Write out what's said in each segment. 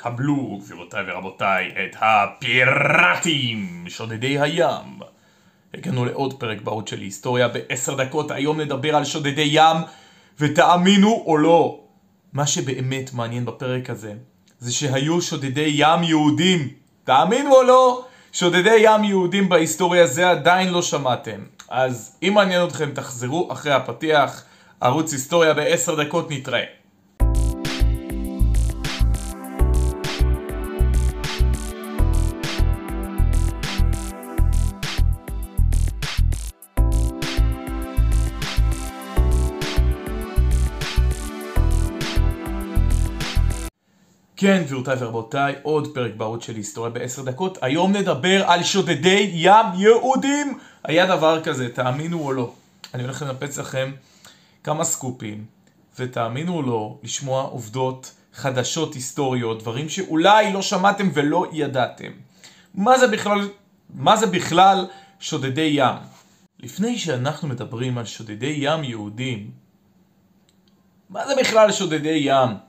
קבלו, גבירותיי ורבותיי, את הפיראטים, שודדי הים. הגענו לעוד פרק בעוד של היסטוריה בעשר דקות, היום נדבר על שודדי ים, ותאמינו או לא, מה שבאמת מעניין בפרק הזה, זה שהיו שודדי ים יהודים. תאמינו או לא, שודדי ים יהודים בהיסטוריה זה עדיין לא שמעתם. אז אם מעניין אתכם תחזרו אחרי הפתיח, ערוץ היסטוריה בעשר דקות נתראה. כן, גבירותיי ורבותיי, עוד פרק בערוץ של היסטוריה בעשר דקות. היום נדבר על שודדי ים יהודים. היה דבר כזה, תאמינו או לא. אני הולך לנפץ לכם כמה סקופים, ותאמינו או לא, לשמוע עובדות חדשות היסטוריות, דברים שאולי לא שמעתם ולא ידעתם. מה זה בכלל, מה זה בכלל שודדי ים? לפני שאנחנו מדברים על שודדי ים יהודים, מה זה בכלל שודדי ים?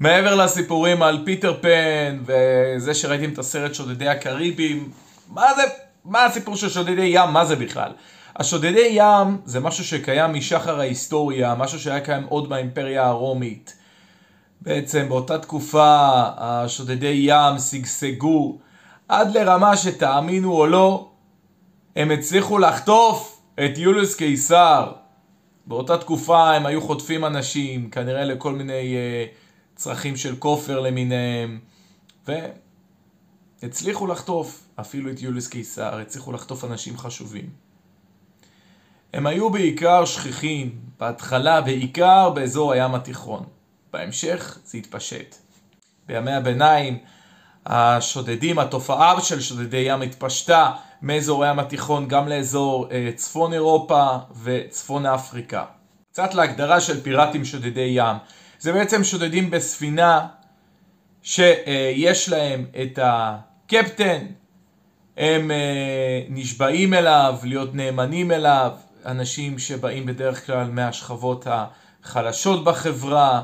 מעבר לסיפורים על פיטר פן וזה שראיתם את הסרט שודדי הקריבים, מה זה, מה הסיפור של שודדי ים, מה זה בכלל? השודדי ים זה משהו שקיים משחר ההיסטוריה, משהו שהיה קיים עוד באימפריה הרומית. בעצם באותה תקופה השודדי ים שגשגו עד לרמה שתאמינו או לא, הם הצליחו לחטוף את יוליוס קיסר. באותה תקופה הם היו חוטפים אנשים, כנראה לכל מיני... Uh, צרכים של כופר למיניהם, והצליחו לחטוף אפילו את יוליס קיסר, הצליחו לחטוף אנשים חשובים. הם היו בעיקר שכיחים, בהתחלה בעיקר באזור הים התיכון. בהמשך זה התפשט. בימי הביניים השודדים, התופעה של שודדי ים התפשטה מאזור הים התיכון גם לאזור אה, צפון אירופה וצפון אפריקה. קצת להגדרה של פיראטים שודדי ים. זה בעצם שודדים בספינה שיש להם את הקפטן, הם אה, נשבעים אליו, להיות נאמנים אליו, אנשים שבאים בדרך כלל מהשכבות החלשות בחברה,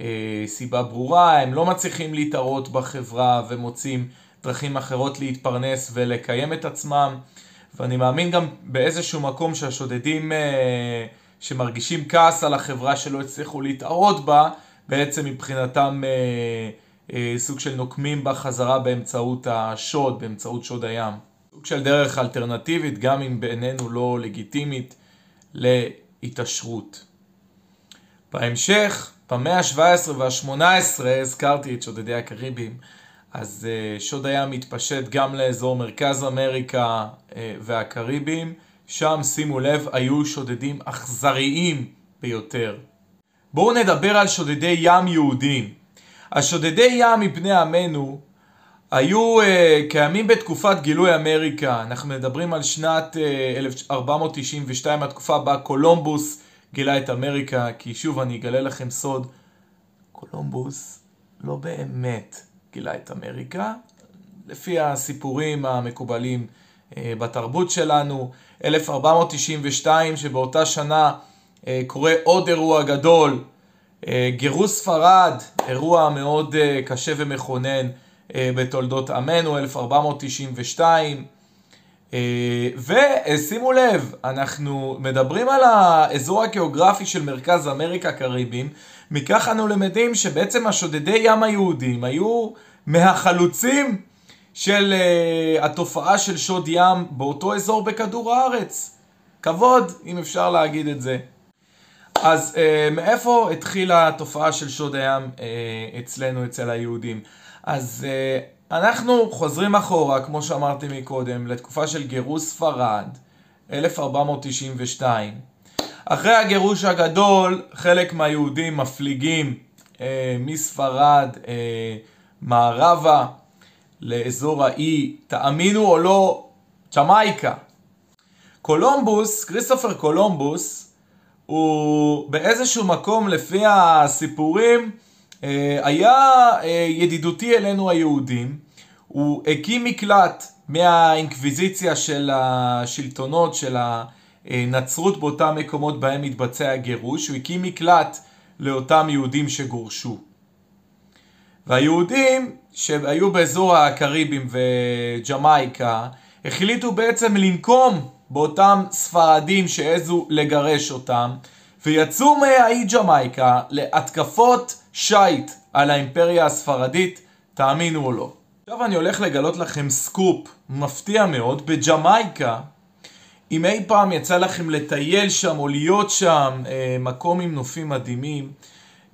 אה, סיבה ברורה, הם לא מצליחים להתערות בחברה ומוצאים דרכים אחרות להתפרנס ולקיים את עצמם, ואני מאמין גם באיזשהו מקום שהשודדים אה, שמרגישים כעס על החברה שלא הצליחו להתערות בה, בעצם מבחינתם אה, אה, סוג של נוקמים בה חזרה באמצעות השוד, באמצעות שוד הים. סוג של דרך אלטרנטיבית, גם אם בעינינו לא לגיטימית, להתעשרות. בהמשך, במאה ה-17 וה-18, הזכרתי את שודדי הקריבים, אז uh, שוד הים מתפשט גם לאזור מרכז אמריקה uh, והקריבים. שם, שימו לב, היו שודדים אכזריים ביותר. בואו נדבר על שודדי ים יהודים. השודדי ים מבני עמנו היו uh, קיימים בתקופת גילוי אמריקה. אנחנו מדברים על שנת uh, 1492, התקופה בה קולומבוס גילה את אמריקה, כי שוב אני אגלה לכם סוד, קולומבוס לא באמת גילה את אמריקה, לפי הסיפורים המקובלים בתרבות שלנו. 1492, שבאותה שנה אה, קורה עוד אירוע גדול, אה, גירוש ספרד, אירוע מאוד אה, קשה ומכונן בתולדות עמנו, 1492. ושימו לב, אנחנו מדברים על האזור הגיאוגרפי של מרכז אמריקה קריבים, מכך אנו למדים שבעצם השודדי ים היהודים היו מהחלוצים של uh, התופעה של שוד ים באותו אזור בכדור הארץ. כבוד, אם אפשר להגיד את זה. אז uh, מאיפה התחילה התופעה של שוד הים uh, אצלנו, אצל היהודים? אז uh, אנחנו חוזרים אחורה, כמו שאמרתי מקודם, לתקופה של גירוש ספרד, 1492. אחרי הגירוש הגדול, חלק מהיהודים מפליגים אה, מספרד אה, מערבה לאזור האי, תאמינו או לא, ג'מייקה. קולומבוס, כריסטופר קולומבוס, הוא באיזשהו מקום לפי הסיפורים אה, היה אה, ידידותי אלינו היהודים. הוא הקים מקלט מהאינקוויזיציה של השלטונות של הנצרות באותם מקומות בהם מתבצע הגירוש, הוא הקים מקלט לאותם יהודים שגורשו. והיהודים שהיו באזור הקריבים וג'מייקה החליטו בעצם לנקום באותם ספרדים שהעזו לגרש אותם ויצאו מהאי ג'מייקה להתקפות שייט על האימפריה הספרדית, תאמינו או לא. עכשיו אני הולך לגלות לכם סקופ מפתיע מאוד, בג'מייקה, אם אי פעם יצא לכם לטייל שם או להיות שם, אה, מקום עם נופים מדהימים,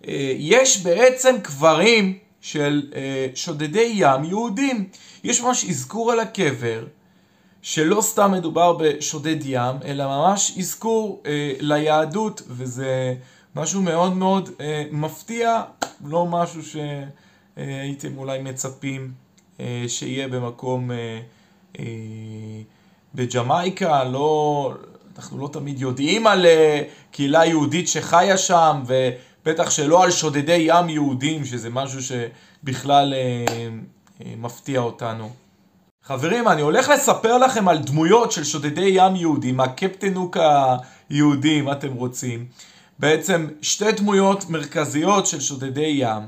אה, יש בעצם קברים של אה, שודדי ים יהודים. יש ממש אזכור על הקבר, שלא סתם מדובר בשודד ים, אלא ממש אזכור אה, ליהדות, וזה משהו מאוד מאוד אה, מפתיע, לא משהו שהייתם אה, אולי מצפים אה, שיהיה במקום אה, אה, בג'מייקה, לא, אנחנו לא תמיד יודעים על אה, קהילה יהודית שחיה שם, ובטח שלא על שודדי ים יהודים, שזה משהו שבכלל אה, אה, מפתיע אותנו. חברים, אני הולך לספר לכם על דמויות של שודדי ים יהודים, הקפטן הוק היהודי, אם אתם רוצים. בעצם שתי דמויות מרכזיות של שודדי ים,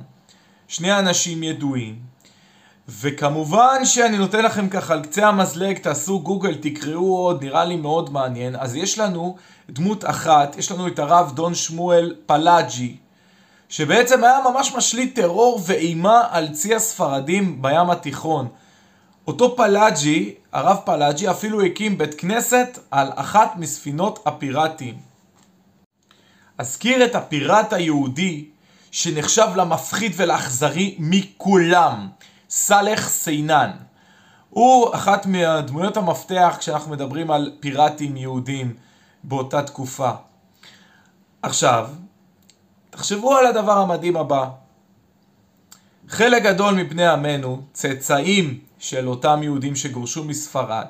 שני אנשים ידועים, וכמובן שאני נותן לכם ככה על קצה המזלג, תעשו גוגל, תקראו עוד, נראה לי מאוד מעניין. אז יש לנו דמות אחת, יש לנו את הרב דון שמואל פלאג'י, שבעצם היה ממש משליט טרור ואימה על צי הספרדים בים התיכון. אותו פלאג'י, הרב פלאג'י, אפילו הקים בית כנסת על אחת מספינות הפיראטים. אזכיר את הפיראט היהודי שנחשב למפחיד ולאכזרי מכולם, סאלח סיינן. הוא אחת מהדמויות המפתח כשאנחנו מדברים על פיראטים יהודים באותה תקופה. עכשיו, תחשבו על הדבר המדהים הבא. חלק גדול מבני עמנו, צאצאים של אותם יהודים שגורשו מספרד,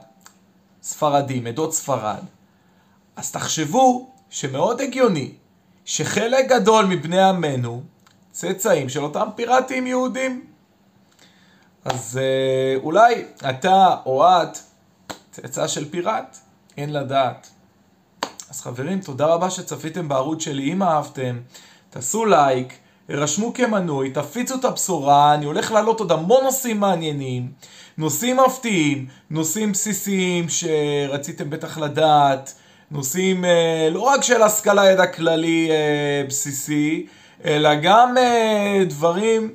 ספרדים, עדות ספרד, אז תחשבו שמאוד הגיוני שחלק גדול מבני עמנו צאצאים של אותם פיראטים יהודים. אז אה, אולי אתה או את צאצא של פיראט, אין לדעת. אז חברים, תודה רבה שצפיתם בערוץ שלי, אם אהבתם, תעשו לייק, הרשמו כמנוי, תפיצו את הבשורה, אני הולך להעלות עוד המון נושאים מעניינים, נושאים מפתיעים, נושאים בסיסיים שרציתם בטח לדעת, נושאים אה, לא רק של השכלה ידע כללי אה, בסיסי, אלא גם אה, דברים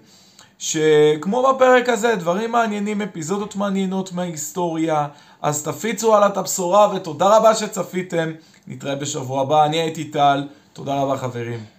שכמו בפרק הזה, דברים מעניינים, אפיזודות מעניינות מההיסטוריה, אז תפיצו עליה את הבשורה ותודה רבה שצפיתם, נתראה בשבוע הבא, אני הייתי טל, תודה רבה חברים.